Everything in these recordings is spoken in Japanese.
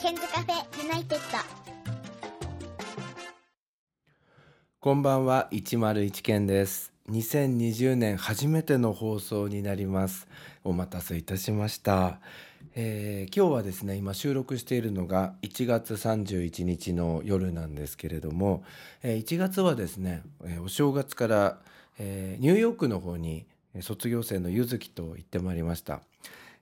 ケンズカフェユナイテッド。こんばんは101件です。2020年初めての放送になります。お待たせいたしました、えー今日はですね今収録しているのが1月31日の夜なんですけれども、えー1月はですね、えーお正月から、えーニューヨークの方にえー卒業生のゆずきと行ってまいりました。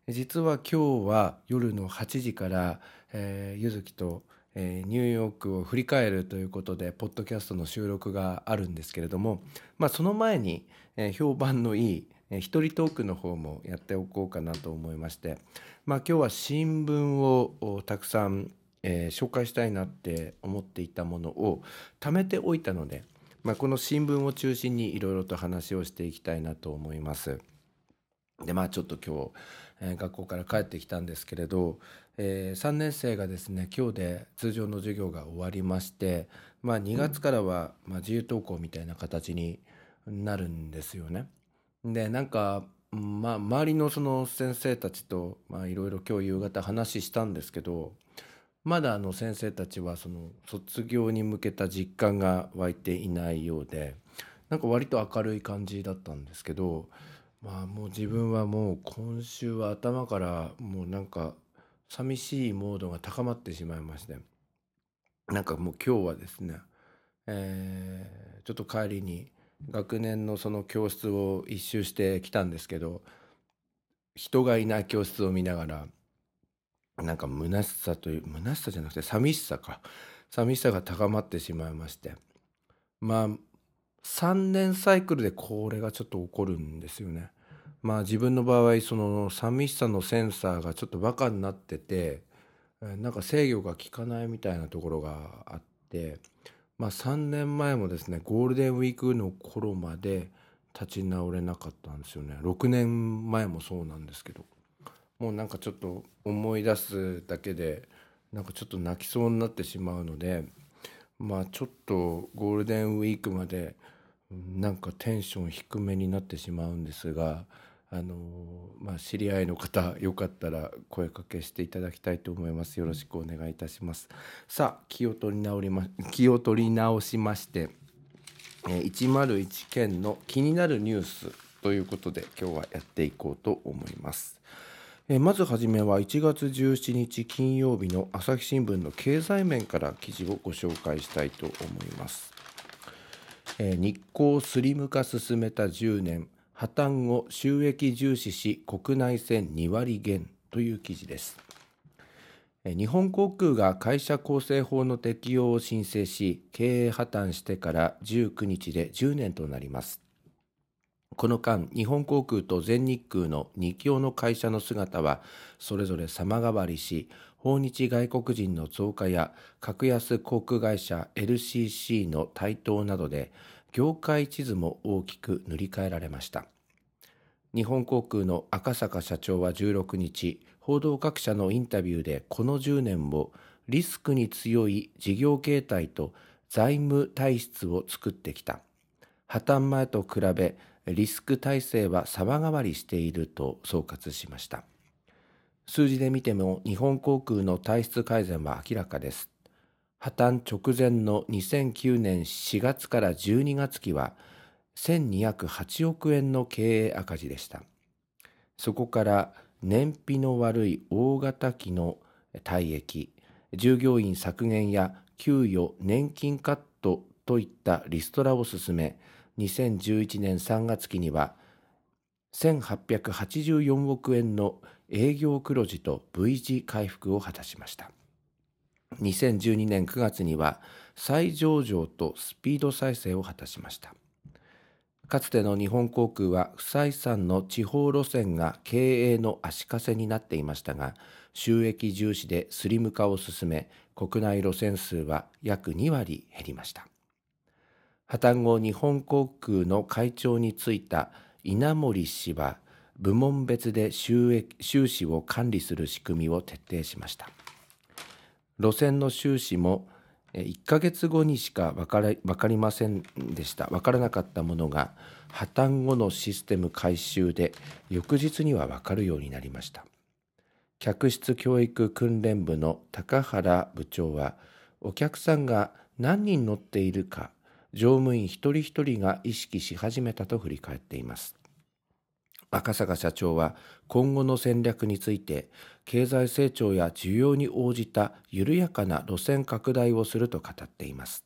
実は今日は夜の8時から、えーゆずきと、えーニューヨークを振り返るということでポッドキャストの収録があるんですけれども、まあ、その前に、えー評判のいい、えー一人トークの方もやっておこうかなと思いまして、まあ、今日は新聞をたくさん、えー紹介したいなって思っていたものを貯めておいたので、まあ、この新聞を中心にいろいろと話をしていきたいなと思います。でまあちょっと今日、学校から帰ってきたんですけれど、え3年生がですね今日で通常の授業が終わりまして、まあ、2月からは、ま、自由登校みたいな形になるんですよね。でなんか、まあ、周りのその先生たちといろいろ今日夕方話したんですけどまだあの先生たちはその卒業に向けた実感が湧いていないようでなんか割と明るい感じだったんですけどまあもう自分はもう今週は頭からもうなんか寂しいモードが高まってしまいまして。なんかもう今日はですね、えーちょっと帰りに学年のその教室を一周してきたんですけど人がいない教室を見ながらなんか虚しさという虚しさじゃなくて寂しさか。寂しさが高まってしまいまして。まあ3年サイクルでこれがちょっと起こるんですよね。まあ自分の場合その寂しさのセンサーがちょっとバカになっててなんか制御が効かないみたいなところがあってまあ3年前もですねゴールデンウィークの頃まで立ち直れなかったんですよね6年前もそうなんですけどもうなんかちょっと思い出すだけでなんかちょっと泣きそうになってしまうのでまあちょっとゴールデンウィークまでなんかテンション低めになってしまうんですがあのまあ知り合いの方よかったら声かけしていただきたいと思いますよろしくお願いいたしますさあ気を取り直りま気を取り直しましてえー101件の気になるニュースということで今日はやっていこうと思います。えーまずはじめは1月17日金曜日の朝日新聞の経済面から記事をご紹介したいと思います。えー日光スリム化進めた10年破綻後収益重視し国内線2割減という記事です。えー日本航空が会社構成法の適用を申請し経営破綻してから19日で10年となりますこの間日本航空と全日空の2強の会社の姿はそれぞれ様変わりし訪日外国人の増加や格安航空会社 LCC の台頭などで業界地図も大きく塗り替えられました。日本航空の赤坂社長は16日報道各社のインタビューでこの10年をリスクに強い事業形態と財務体質を作ってきた。破綻前と比べリスク体制は様変わりしていると総括しました。数字で見ても日本航空の体質改善は明らかです。破綻直前の2009年4月から12月期は1208億円の経営赤字でした。そこから燃費の悪い大型機の退役従業員削減や給与年金カットといったリストラを進め2011年3月期には1884億円の営業黒字と V 字回復を果たしました。2012年9月には再上場とスピード再生を果たしました。かつての日本航空は不採算の地方路線が経営の足かせになっていましたが収益重視でスリム化を進め国内路線数は約2割減りました。破綻後日本航空の会長に就いた稲森氏は部門別で収益収支を管理する仕組みを徹底しました。路線の収支も1ヶ月後にしか分かれ分かりませんでした。分からなかったものが破綻後のシステム改修で翌日には分かるようになりました。客室教育訓練部の高原部長はお客さんが何人乗っているか乗務員一人一人が意識し始めたと振り返っています。赤坂社長は今後の戦略について経済成長や需要に応じた緩やかな路線拡大をすると語っています。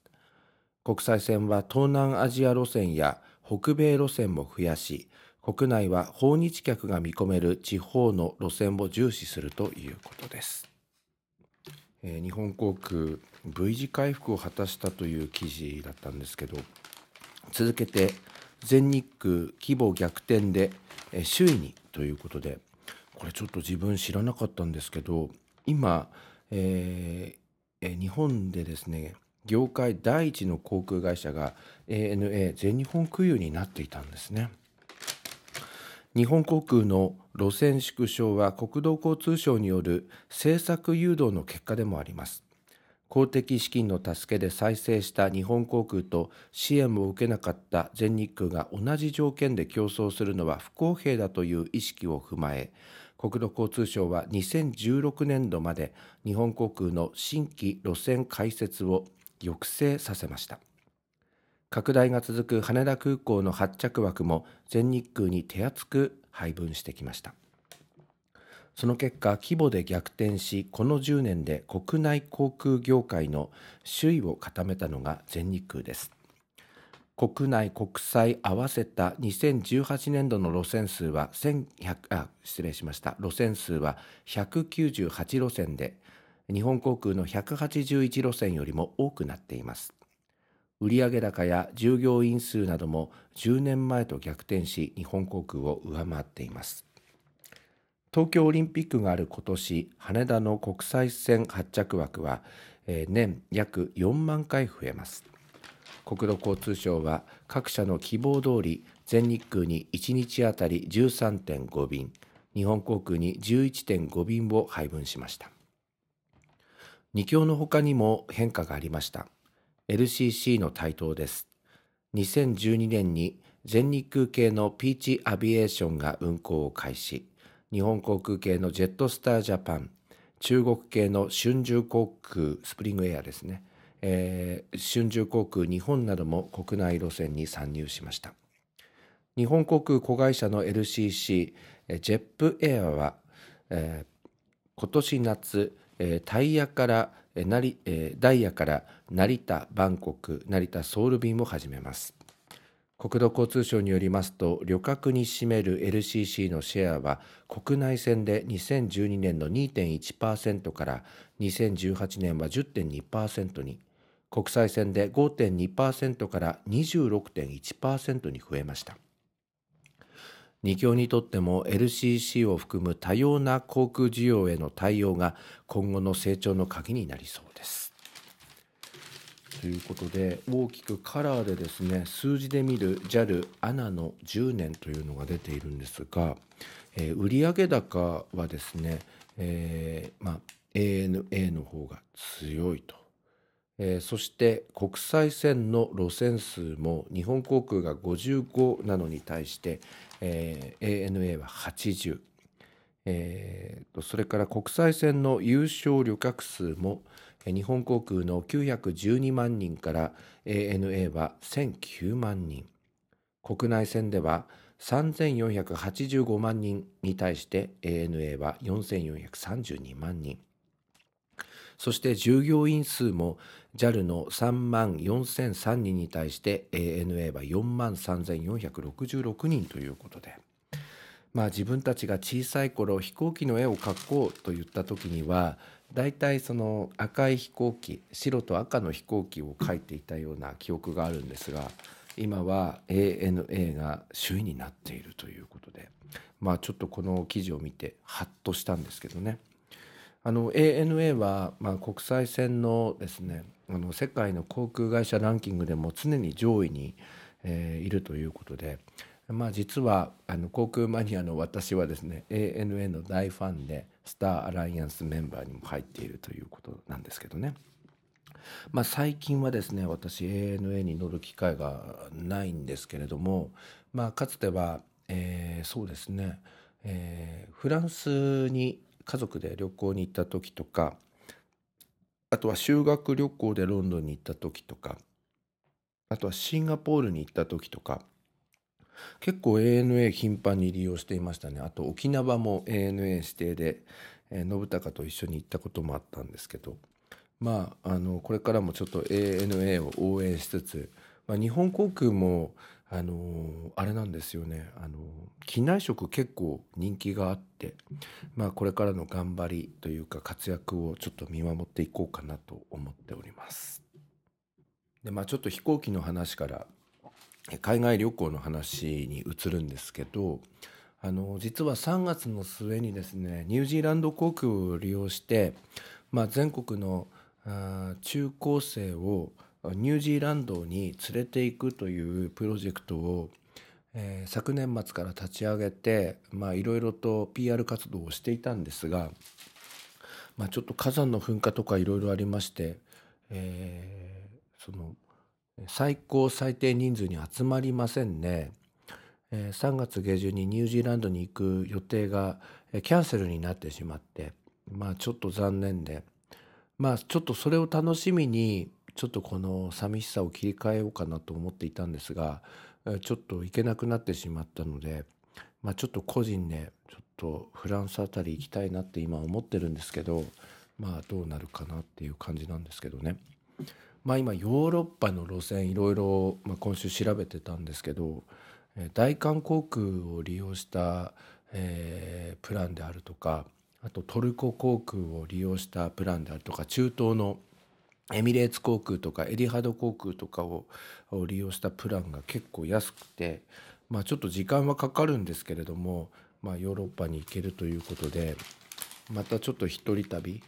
国際線は東南アジア路線や北米路線も増やし国内は訪日客が見込める地方の路線を重視するということです、えー、日本航空 V 字回復を果たしたという記事だったんですけど続けて全日空規模逆転で首位にということでこれちょっと自分知らなかったんですけど今、えー、日本でですね業界第一の航空会社が ANA 全日本空輸になっていたんですね。日本航空の路線縮小は国土交通省による政策誘導の結果でもあります。公的資金の助けで再生した日本航空と支援を受けなかった全日空が同じ条件で競争するのは不公平だという意識を踏まえ、国土交通省は2016年度まで日本航空の新規路線開設を抑制させました。拡大が続く羽田空港の発着枠も全日空に手厚く配分してきました。その結果規模で逆転しこの10年で国内航空業界の首位を固めたのが全日空です。国内国際合わせた2018年度の路線数は1100あ失礼しました。路線数は198路線で日本航空の181路線よりも多くなっています。売上高や従業員数なども10年前と逆転し日本航空を上回っています。東京オリンピックがある今年羽田の国際線発着枠は年約4万回増えます。国土交通省は各社の希望通り全日空に1日あたり13.5便日本航空に11.5便を配分しました。2強の他にも変化がありました。LCC の台頭です。2012年に全日空系のピーチアビエーションが運航を開始、日本航空系のジェットスタージャパン、中国系の春秋航空、スプリングエアですね、えー、春秋航空日本なども国内路線に参入しました。日本航空子会社の LCC、ジェップエアは、えー、今年夏、えー、タイヤから成えダイヤから成田、バンコク、成田、ソウル便を始めます。国土交通省によりますと、旅客に占める LCC のシェアは、国内線で2012年の2.1%から2018年は10.2%に、国際線で5.2%から26.1%に増えました。2強にとっても LCC を含む多様な航空需要への対応が今後の成長の鍵になりそうです。ということで大きくカラーでですね数字で見る JAL アナの10年というのが出ているんですが、えー、売上高はですね、えーまあ、ANA の方が強いとえー、そして国際線の路線数も日本航空が55なのに対して、えー、ANA は80、えー、それから国際線の優勝旅客数も日本航空の912万人から ANA は1009万人。国内線では3485万人に対して ANA は4432万人。そして従業員数も JAL の3万4003人に対して ANA は4万3466人ということで、まあ、自分たちが小さい頃飛行機の絵を描こうと言った時には大体その赤い飛行機白と赤の飛行機を描いていたような記憶があるんですが今は ANA が首位になっているということでまあちょっとこの記事を見てハッとしたんですけどね。あの ANA は、まあ、国際線のですねあの世界の航空会社ランキングでも常に上位に、えー、いるということで、まあ、実はあの航空マニアの私はですね ANA の大ファンでスターアライアンスメンバーにも入っているということなんですけどね。まあ、最近はですね私 ANA に乗る機会がないんですけれども、まあ、かつては、えー、そうですね、えー、フランスに家族で旅行に行った時とかあとは修学旅行でロンドンに行った時とかあとはシンガポールに行った時とか結構 ANA 頻繁に利用していましたね。あと沖縄も ANA 指定で、えー、信孝と一緒に行ったこともあったんですけどまああのこれからもちょっと ANA を応援しつつ、まあ、日本航空もあのあれなんですよね。あの機内食結構人気があってまあこれからの頑張りというか活躍をちょっと見守っていこうかなと思っております。でまあちょっと飛行機の話から海外旅行の話に移るんですけどあの実は3月の末にですねニュージーランド航空を利用して、まあ、全国の中高生をニュージーランドに連れていくというプロジェクトを、えー、昨年末から立ち上げていろいろと PR 活動をしていたんですが、まあ、ちょっと火山の噴火とかいろいろありまして、えー、その最高最低人数に集まりませんね。えー、3月下旬にニュージーランドに行く予定がキャンセルになってしまってまあちょっと残念でまあちょっとそれを楽しみにちょっとこの寂しさを切り替えようかなと思っていたんですがちょっと行けなくなってしまったので、まあ、ちょっと個人でちょっとフランスあたり行きたいなって今思ってるんですけどまあどうなるかなっていう感じなんですけどね。まあ今ヨーロッパの路線いろいろ、ま、今週調べてたんですけど大韓航空を利用した、えー、プランであるとかあとトルコ航空を利用したプランであるとか中東のエミレーツ航空とかエリハド航空とかを利用したプランが結構安くて、まあ、ちょっと時間はかかるんですけれども、まあ、ヨーロッパに行けるということでまたちょっと一人旅、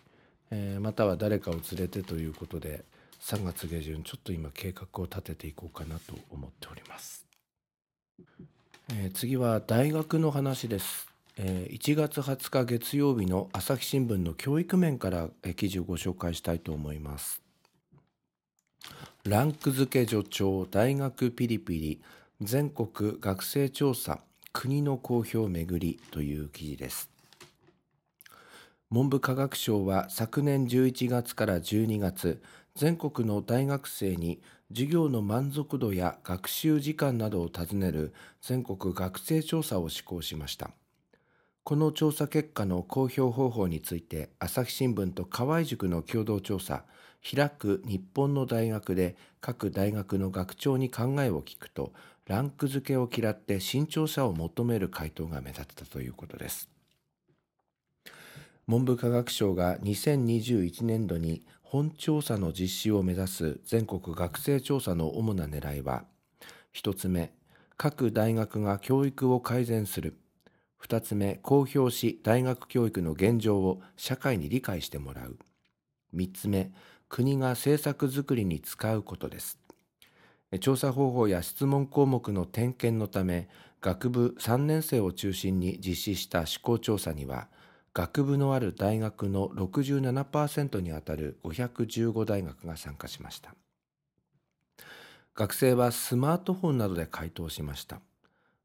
えー、または誰かを連れてということで3月下旬ちょっと今計画を立てていこうかなと思っております、えー、次は大学の話です。え1月20日月曜日の朝日新聞の教育面から記事をご紹介したいと思います。ランク付け助長大学ピリピリ全国学生調査国の公表めぐりという記事です。文部科学省は昨年11月から12月全国の大学生に授業の満足度や学習時間などを尋ねる全国学生調査を施行しました。この調査結果の公表方法について朝日新聞と河合塾の共同調査開く日本の大学で各大学の学長に考えを聞くとランク付けを嫌って慎重さを求める回答が目立ったということです。文部科学省が2021年度に本調査の実施を目指す全国学生調査の主な狙いは1つ目各大学が教育を改善する。2つ目公表し大学教育の現状を社会に理解してもらう。3つ目国が政策づくりに使うことです。調査方法や質問項目の点検のため、学部3年生を中心に実施した思考調査には、学部のある大学の67%にあたる515大学が参加しました。学生はスマートフォンなどで回答しました。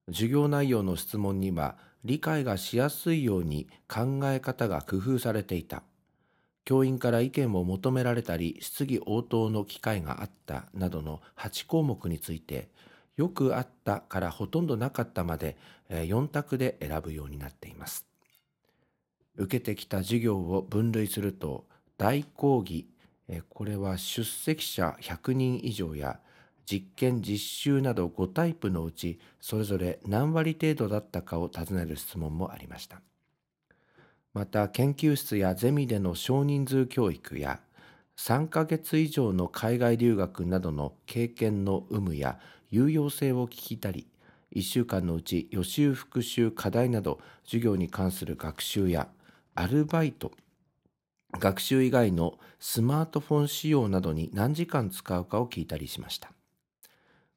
授業内容の質問には理解がしやすいように考え方が工夫されていた。教員から意見を求められたり質疑応答の機会があったなどの8項目についてよくあったからほとんどなかったまで4択で選ぶようになっています。受けてきた授業を分類すると大講義これは出席者100人以上や実験実習など5タイプのうちそれぞれ何割程度だったかを尋ねる質問もありました。また研究室やゼミでの少人数教育や3ヶ月以上の海外留学などの経験の有無や有用性を聞いたり1週間のうち予習復習課題など授業に関する学習やアルバイト学習以外のスマートフォン使用などに何時間使うかを聞いたりしました。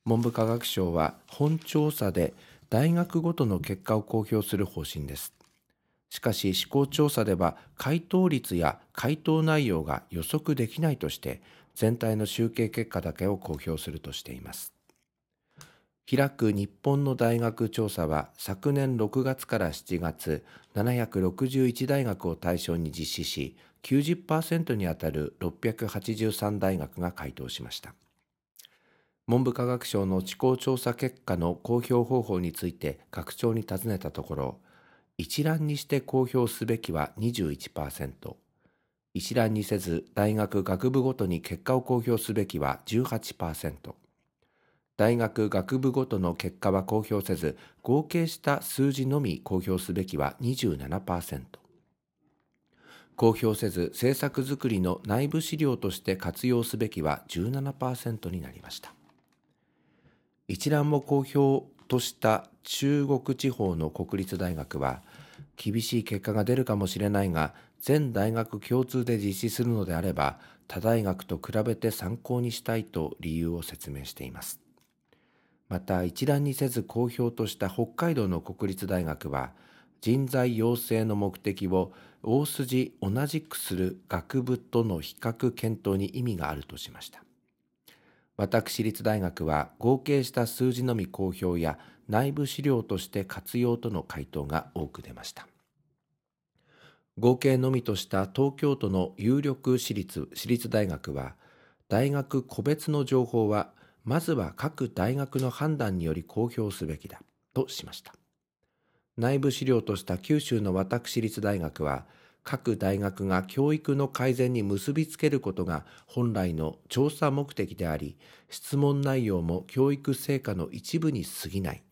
文部科学省は本調査で大学ごとの結果を公表する方針です。しかし思考調査では回答率や回答内容が予測できないとして全体の集計結果だけを公表するとしています。開く日本の大学調査は昨年6月から7月761大学を対象に実施し90%にあたる683大学が回答しました。文部科学省の地方調査結果の公表方法について学長に尋ねたところ一覧にして公表すべきは21%一覧にせず大学学部ごとに結果を公表すべきは18%大学学部ごとの結果は公表せず合計した数字のみ公表すべきは27%公表せず政策づくりの内部資料として活用すべきは17%になりました。一覧を公表とした中国地方の国立大学は厳しい結果が出るかもしれないが全大学共通で実施するのであれば他大学と比べて参考にしたいと理由を説明しています。また一覧にせず公表とした北海道の国立大学は人材養成の目的を大筋同じくする学部との比較検討に意味があるとしました。私立大学は合計した数字のみ公表や内部資料として活用との回答が多く出ました。合計のみとした東京都の有力私立私立大学は大学個別の情報はまずは各大学の判断により公表すべきだとしました。内部資料とした九州の私立大学は各大学が教育の改善に結びつけることが本来の調査目的であり質問内容も教育成果の一部に過ぎない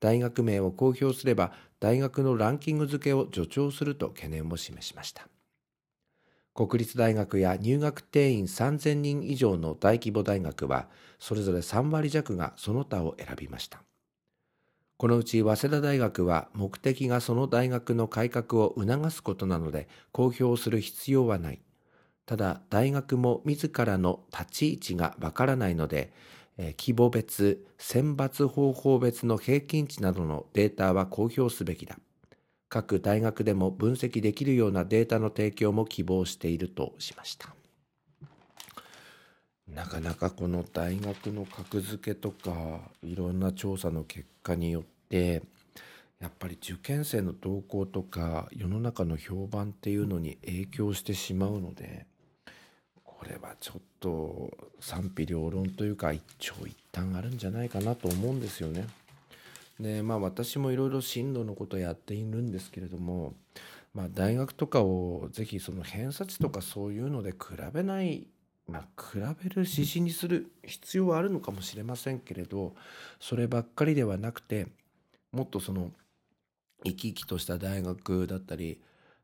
大学名を公表すれば大学のランキング付けを助長すると懸念を示しました国立大学や入学定員3000人以上の大規模大学はそれぞれ3割弱がその他を選びましたこのうち早稲田大学は目的がその大学の改革を促すことなので公表する必要はない。ただ大学も自らの立ち位置がわからないので、え規模別、選抜方法別の平均値などのデータは公表すべきだ。各大学でも分析できるようなデータの提供も希望しているとしました。なかなかこの大学の格付けとかいろんな調査の結果によってやっぱり受験生の動向とか世の中の評判っていうのに影響してしまうのでれはちょっと賛否両論というか一長一短あるんじゃないかなと思うんですよね。でまあ私もいろいろ進路のことやっているんですけれども、まあ、大学とかをぜひその偏差値とかそういうので比べないまあ、比べる指針にする必要はあるのかもしれませんけれどそればっかりではなくてもっとその生き生きとした大学だったり、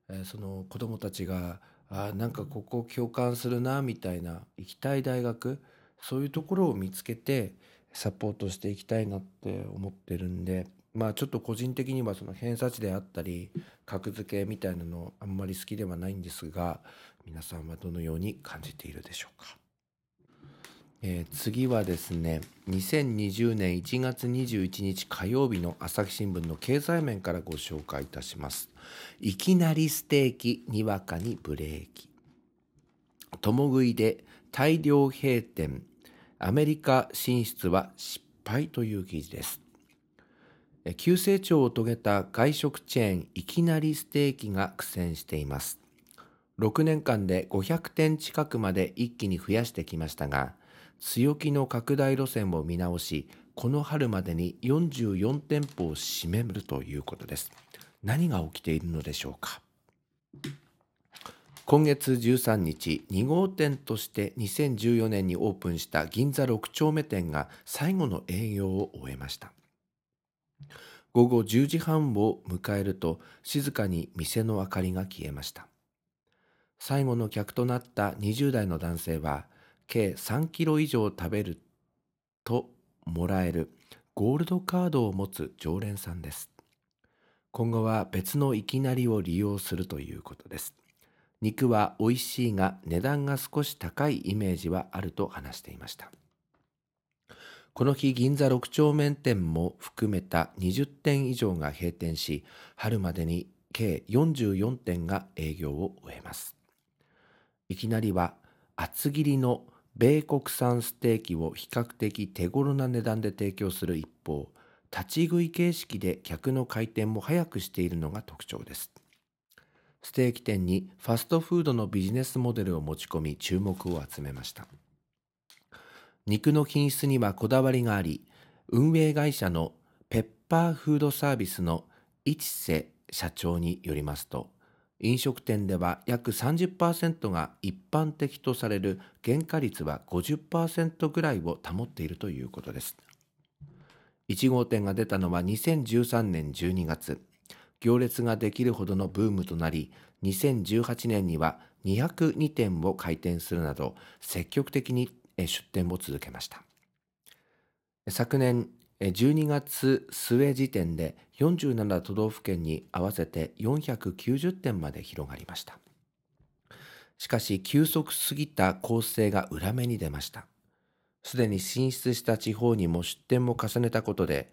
えー、その子どもたちがあなんかここ共感するなみたいな行きたい大学そういうところを見つけてサポートしていきたいなって思ってるんでまあちょっと個人的にはその偏差値であったり格付けみたいなのあんまり好きではないんですが皆さんはどのように感じているでしょうか、えー、次はですね2020年1月21日火曜日の朝日新聞の経済面からご紹介いたします。いきなりステーキにわかにブレーキ。共食いで大量閉店。アメリカ進出は失敗という記事です。急成長を遂げた外食チェーンいきなりステーキが苦戦しています。6年間で500店近くまで一気に増やしてきましたが強気の拡大路線を見直しこの春までに44店舗を閉めるということです。何が起きているのでしょうか？今月13日2号店として2014年にオープンした銀座6丁目店が最後の営業を終えました。午後10時半を迎えると静かに店の明かりが消えました。最後の客となった20代の男性は計3キロ以上食べるともらえるゴールドカードを持つ常連さんです。今後は別のいきなりを利用するということです。肉は美味しいが値段が少し高いイメージはあると話していました。この日銀座6丁目店も含めた20店以上が閉店し春までに計44店が営業を終えます。いきなりは厚切りの米国産ステーキを比較的手頃な値段で提供する一方立ち食い形式で客の回転も早くしているのが特徴です。ステーキ店にファストフードのビジネスモデルを持ち込み注目を集めました。肉の品質にはこだわりがあり運営会社のペッパーフードサービスの市瀬社長によりますと飲食店では約30%が一般的とされる原価率は50%ぐらいを保っているということです。1号店が出たのは2013年12月。行列ができるほどのブームとなり2018年には202店を開店するなど積極的に出店を続けました。昨年12月末時点で47都道府県に合わせて490店まで広がりました。しかし急速すぎた構成が裏目に出ました。すでに進出した地方にも出店も重ねたことで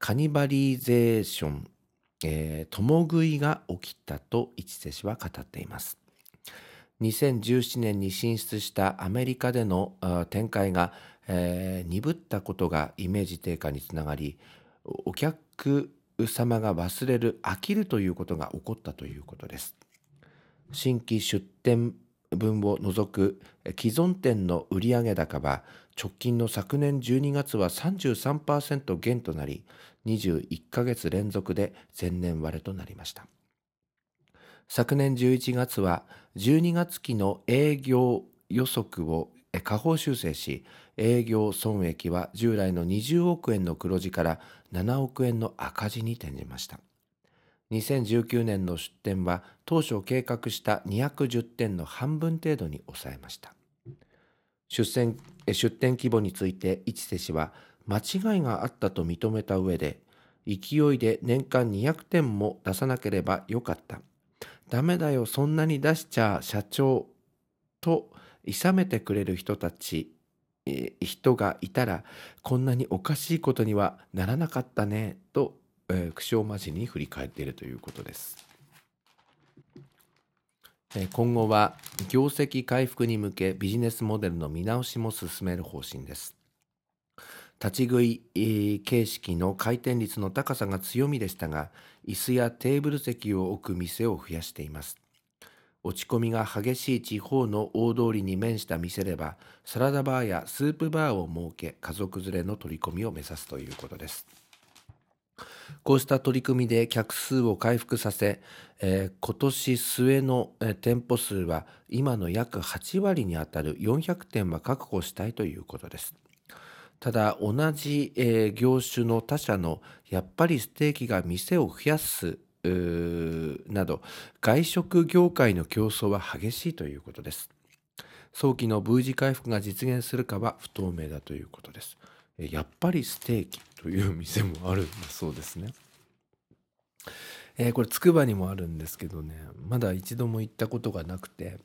カニバリゼーションえー、共食いが起きたと市瀬氏は語っています。2017年に進出したアメリカでの展開が、えー、鈍ったことがイメージ低下につながりお客様が忘れる飽きるということが起こったということです。新規出店分を除く既存店の売上高は直近の昨年12月は33%減となり21ヶ月連続で前年割れとなりました。昨年11月は12月期の営業予測を下方修正し営業損益は従来の20億円の黒字から7億円の赤字に転じました。2019年の出店は当初計画した210点の半分程度に抑えました。出店出店規模について市瀬氏は間違いがあったと認めた上で勢いで年間200点も出さなければよかったダメだよそんなに出しちゃ社長と諌めてくれる人たち人がいたらこんなにおかしいことにはならなかったねと、えー、苦笑まじに振り返っているということです。今後は業績回復に向けビジネスモデルの見直しも進める方針です。立ち食い形式の回転率の高さが強みでしたが、椅子やテーブル席を置く店を増やしています。落ち込みが激しい地方の大通りに面した店では、サラダバーやスープバーを設け、家族連れの取り込みを目指すということです。こうした取り組みで客数を回復させ、えー、今年末の、えー、店舗数は今の約8割にあたる400店は確保したいということです。ただ同じ、えー、業種の他社のやっぱりステーキが店を増やすなど外食業界の競争は激しいということです。早期の V 字回復が実現するかは不透明だということです。やっぱりステーキという店もあるんだそうですね。えー、これつくばにもあるんですけどねまだ一度も行ったことがなくて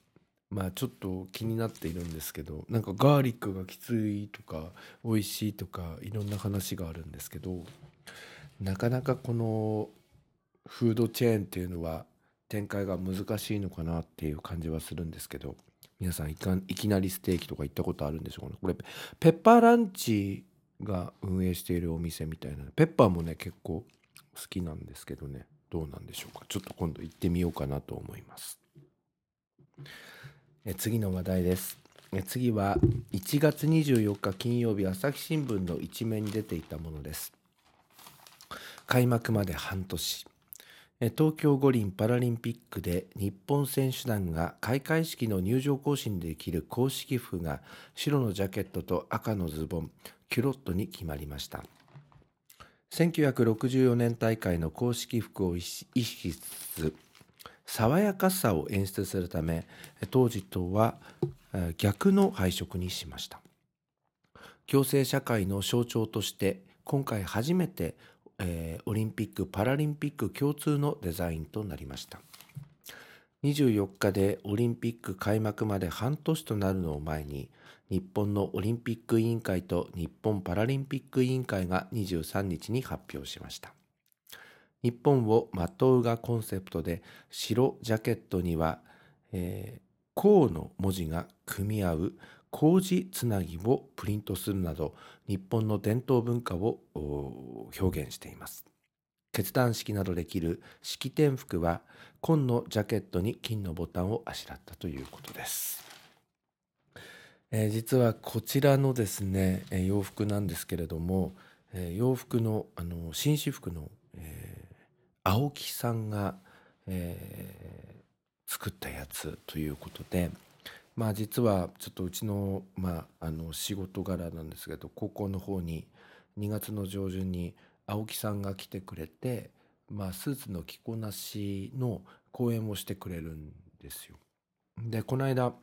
まあちょっと気になっているんですけどなんかガーリックがきついとか美味しいとかいろんな話があるんですけどなかなかこのフードチェーンっていうのは展開が難しいのかなっていう感じはするんですけど皆さんいきなりステーキとか行ったことあるんでしょうかねこれペッパーランチが運営しているお店みたいな。ペッパーもね結構好きなんですけどね。どうなんでしょうか。ちょっと今度行ってみようかなと思います。え次の話題です。え次は1月24日金曜日朝日新聞の一面に出ていたものです。開幕まで半年。東京五輪パラリンピックで日本選手団が開会式の入場行進で着る公式服が白のジャケットと赤のズボン。キュロットに決まりました。1964年大会の公式服を意識しつつ爽やかさを演出するため当時とは逆の配色にしました。共生社会の象徴として今回初めて、えー、オリンピック・パラリンピック共通のデザインとなりました。24日でオリンピック開幕まで半年となるのを前に日本のオリンピック委員会と日本パラリンピック委員会が23日に発表しました。日本をまとうがコンセプトで白ジャケットには、えー、の文字が組み合う麹つなぎをプリントするなど日本の伝統文化を表現しています。決断式などできる式典服は紺のジャケットに金のボタンをあしらったということです、えー、実はこちらのですね洋服なんですけれども洋服のあの紳士服の、え、青木さんが、え、作ったやつということでまあ実はちょっとうちの,、まあ、あの仕事柄なんですけど高校の方に2月の上旬に青木さんが来てくれて、まあ、スーツの着こなしの講演をしてくれるんですよ。でこの間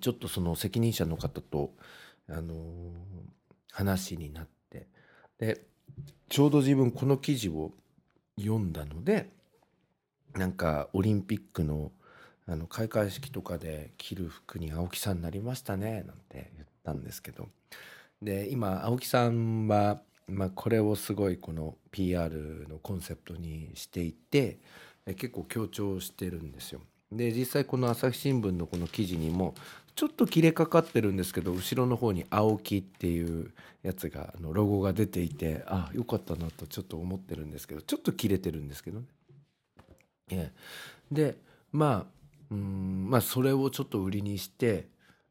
ちょっとその責任者の方と、あのー、話になってでちょうど自分この記事を読んだのでなんかオリンピックのあの開会式とかで着る服に青木さんになりましたねなんて言ったんですけどで今青木さんは、まあ、これをすごいこの PR のコンセプトにしていて結構強調してるんですよ。で実際この朝日新聞のこの記事にもちょっと切れかかってるんですけど後ろの方に「青木」っていうやつがあのロゴが出ていてあよかったなとちょっと思ってるんですけどちょっと切れてるんですけどね。でまあうんまあそれをちょっと売りにして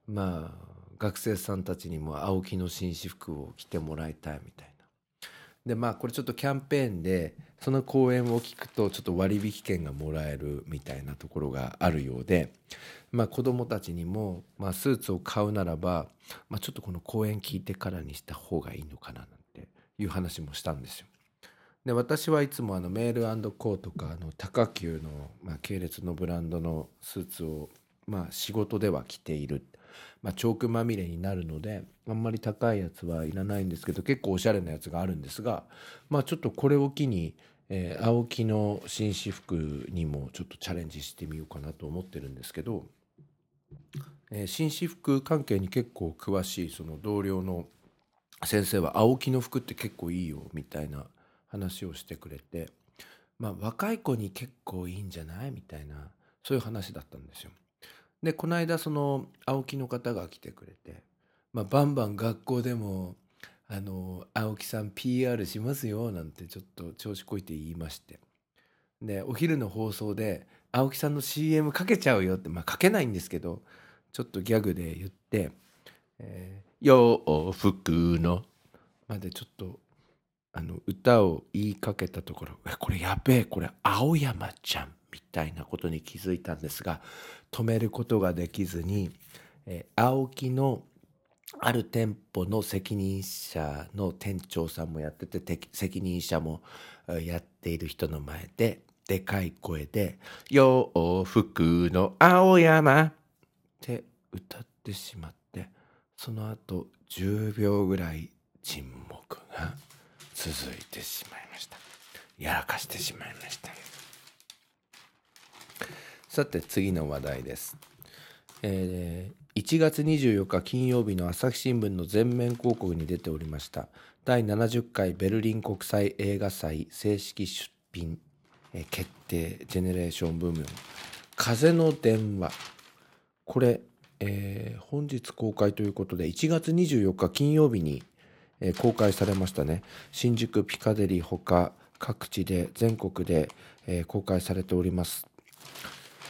まあ学生さんたちにも青木の紳士服を着てもらいたいみたいな。でまあこれちょっとキャンペーンでその講演を聞くとちょっと割引券がもらえるみたいなところがあるようで、まあ、子どもたちにも、まあ、スーツを買うならば、まあ、ちょっとこの講演聞いてからにした方がいいのかななんていう話もしたんですよ。で私はいつもあのメールコーとかあの高級の、まあ、系列のブランドのスーツを、まあ、仕事では着ている、まあ、チョークまみれになるのであんまり高いやつはいらないんですけど結構おしゃれなやつがあるんですが、まあ、ちょっとこれを機に、えー、青木の紳士服にもちょっとチャレンジしてみようかなと思ってるんですけど、えー、紳士服関係に結構詳しいその同僚の先生は青木の服って結構いいよみたいな話をしてくれて、まあ、若い子に結構いいんじゃないみたいなそういう話だったんですよ。でこの間その青木の方が来てくれて、まあ、バンバン学校でも「あの青木さん PR しますよ」なんてちょっと調子こいて言いまして。でお昼の放送で「青木さんの CM かけちゃうよ」ってまあかけないんですけどちょっとギャグで言って「えー、洋服の」までちょっとあの歌を言いかけたところこれやべえこれ青山ちゃんみたいなことに気づいたんですが止めることができずに、えー、青木のある店舗の責任者の店長さんもやってて責任者もやっている人の前ででかい声で「洋服の青山」って歌ってしまってその後10秒ぐらい沈黙が。続いてしまいましたやらかしてしまいましたさて次の話題です、えー、1月24日金曜日の朝日新聞の全面広告に出ておりました。第70回ベルリン国際映画祭正式出品、え、決定ジェネレーション部門風の電話。これ、えー、本日公開ということで1月24日金曜日にえ公開されましたね。新宿ピカデリーほか各地で全国で、え公開されております。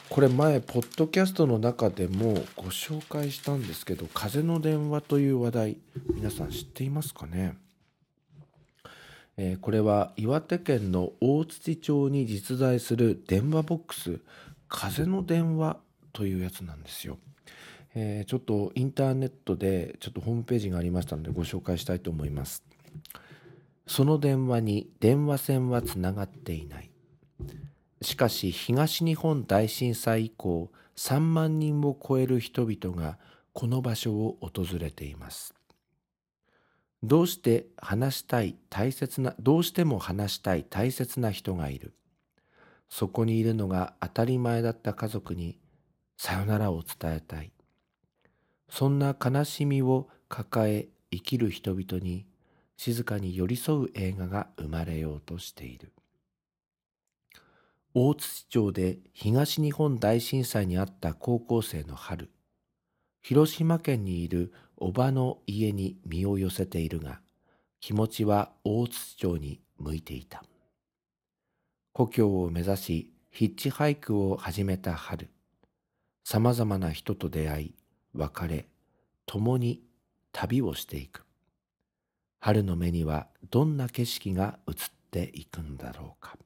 これ前ポッドキャストの中でもご紹介したんですけど「風の電話」という話題皆さん知っていますかね？えー、これは岩手県の大槌町に実在する電話ボックス「風の電話」というやつなんですよ。えー、ちょっとインターネットでちょっとホームページがありましたのでご紹介したいと思います。その電話に電話線はつながっていない。しかし東日本大震災以降3万人を超える人々がこの場所を訪れています。どうして話したい大切な、どうしても話したい大切な人がいる。そこにいるのが当たり前だった家族にさよならを伝えたい。そんな悲しみを抱え生きる人々に静かに寄り添う映画が生まれようとしている大槌町で東日本大震災にあった高校生の春広島県にいるおばの家に身を寄せているが、気持ちは大津町に向いていた。故郷を目指し、ヒッチハイクを始めた春。様々な人と出会い、別れ、共に旅をしていく。春の目にはどんな景色が映っていくんだろうか。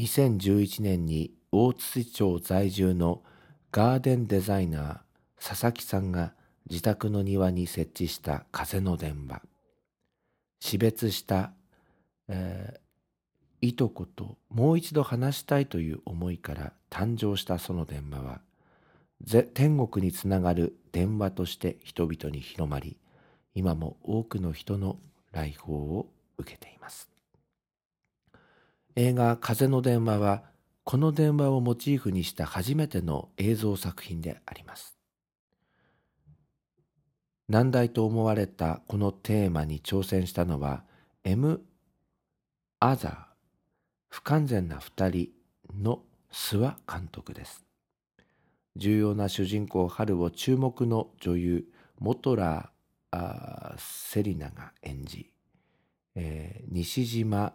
2011年に大津町在住のガーデンデザイナー佐々木さんが自宅の庭に設置した風の電話。死別した、えー、いとこともう一度話したいという思いから誕生したその電話は、天国につながる電話として人々に広まり、今も多くの人の来訪を受けています。映画風の電話はこの電話をモチーフにした初めての映像作品であります。難題と思われたこのテーマに挑戦したのは M. アザー不完全な二人の諏訪監督です。重要な主人公春を注目の女優モトラーセリナが演じ、えー、西島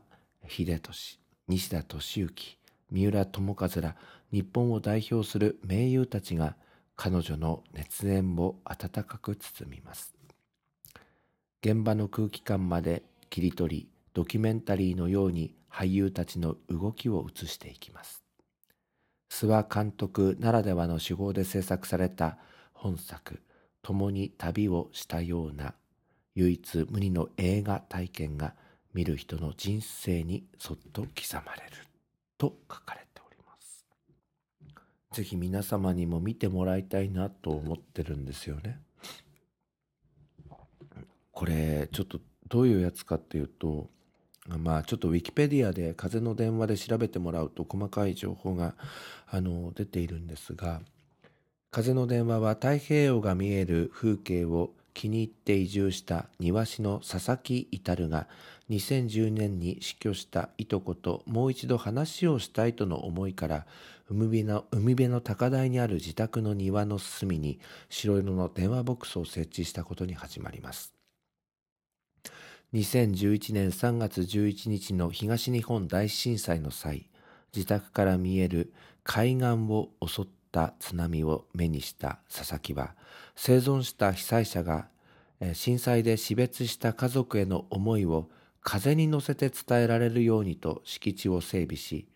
秀俊西田敏行三浦友和ら日本を代表する名優たちが彼女の熱演を温かく包みます。現場の空気感まで切り取りドキュメンタリーのように俳優たちの動きを映していきます。諏訪監督ならではの手法で制作された本作「共に旅をしたような唯一無二の映画体験が見る人の人生にそっと刻まれると書かれております。ぜひ皆様にも見てもらいたいなと思ってるんですよね。これちょっとどういうやつかっていうとまあちょっとウィキペディアで風の電話で調べてもらうと細かい情報があの出ているんですが風の電話は太平洋が見える風景を気に入って移住した庭師の佐々木至が2010年に死去したいとこともう一度話をしたいとの思いから海辺の海辺の高台にある自宅の庭の隅に白色の電話ボックスを設置したことに始まります。2011年3月11日の東日本大震災の際、自宅から見える海岸を襲った津波を目にした佐々木は、生存した被災者が震災で死別した家族への思いを風に乗せて伝えられるようにと敷地を整備し、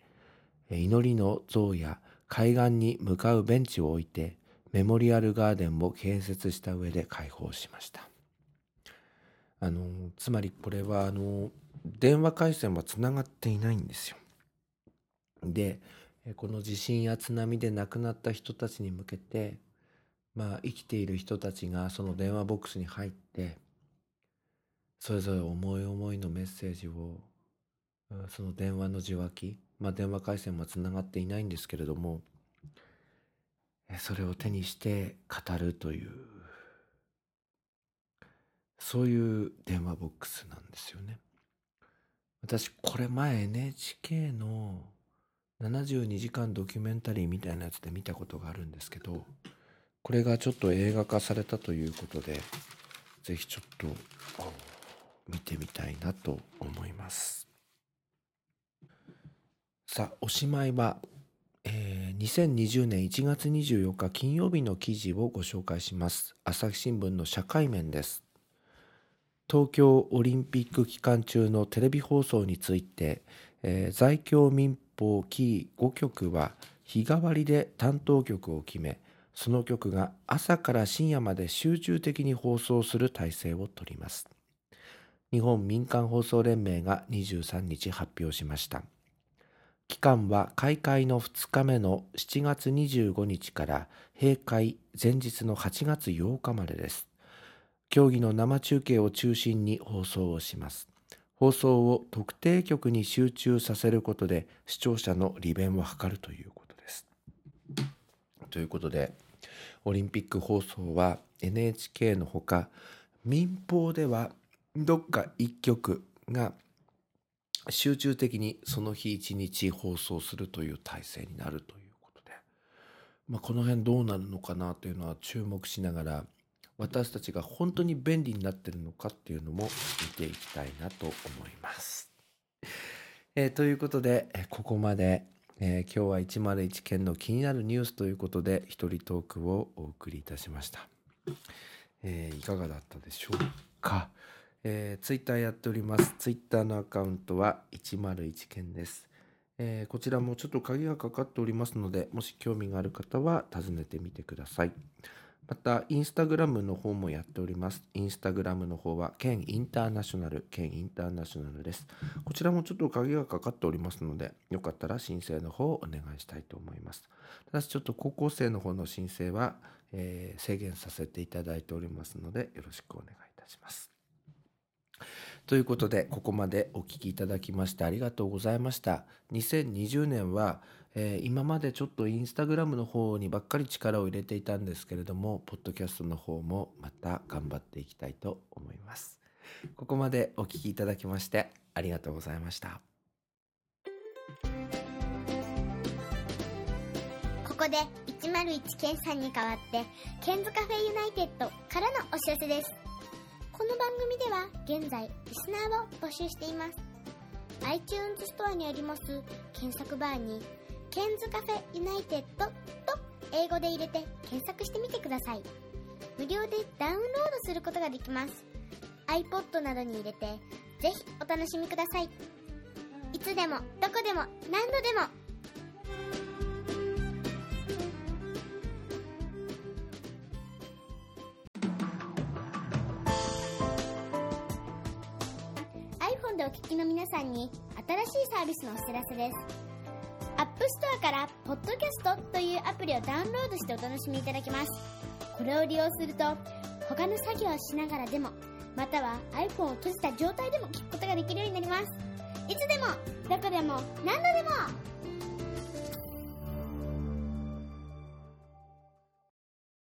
祈りの像や海岸に向かうベンチを置いて、メモリアルガーデンを建設した上で開放しました。あの、つまりこれはあの、電話回線はつながっていないんですよ。で、この地震や津波で亡くなった人たちに向けて、まあ生きている人たちがその電話ボックスに入って、それぞれ思い思いのメッセージをその電話の受話器まあ電話回線もつながっていないんですけれどもそれを手にして語るというそういう電話ボックスなんですよね。私これ前 NHK の72時間ドキュメンタリーみたいなやつで見たことがあるんですけどこれがちょっと映画化されたということでぜひちょっと見てみたいなと思います。さあおしまいは、えー、2020年1月24日金曜日の記事をご紹介します。朝日新聞の社会面です。東京オリンピック期間中のテレビ放送について、えー、在京民放キー5局は日替わりで担当局を決めその局が朝から深夜まで集中的に放送する体制をとります日本民間放送連盟が23日発表しました。期間は開会の2日目の7月25日から閉会前日の8月8日までです。競技の生中継を中心に放送をします。放送を特定局に集中させることで視聴者の利便を図るということです。ということで、オリンピック放送は NHK のほか民放ではどっか一曲が集中的にその日一日放送するという体制になるということでまあ、この辺どうなるのかなというのは注目しながら私たちが本当に便利になってるのかっていうのも見ていきたいなと思います。えーということで、ここまで、えー今日は101件の気になるニュースということで一人トークをお送りいたしました。えーいかがだったでしょうか、えー、ツイッターやっております。ツイッターのアカウントは101件です。えーこちらもちょっと鍵がかかっておりますので、もし興味がある方は訪ねてみてください。また、インスタグラムの方もやっております。インスタグラムの方は、県インターナショナル、県インターナショナルです。こちらもちょっと鍵がかかっておりますので、よかったら申請の方をお願いしたいと思います。ただし、ちょっと高校生の方の申請は、えー制限させていただいておりますので、よろしくお願いいたします。ということで、ここまでお聞きいただきましてありがとうございました。2020年は、えー今までちょっとインスタグラムの方にばっかり力を入れていたんですけれども、ポッドキャストの方もまた頑張っていきたいと思います。ここまでお聞きいただきましてありがとうございました。ここで101ケンさんに代わって、ケンズカフェユナイテッドからのお知らせです。この番組では現在、リスナーを募集しています。iTunes ストアにあります検索バーに、ケンズカフェユナイテッドと英語で入れて検索してみてください。無料でダウンロードすることができます。iPod などに入れて、ぜひお楽しみください。いつでも、どこでも、何度でも、iPhone でお聞きの皆さんに新しいサービスのお知らせです。 App Store からポッドキャストというアプリをダウンロードしてお楽しみいただけます。これを利用すると、他の作業をしながらでも、または iPhone を閉じた状態でも聞くことができるようになります。いつでも、どこでも、何度でも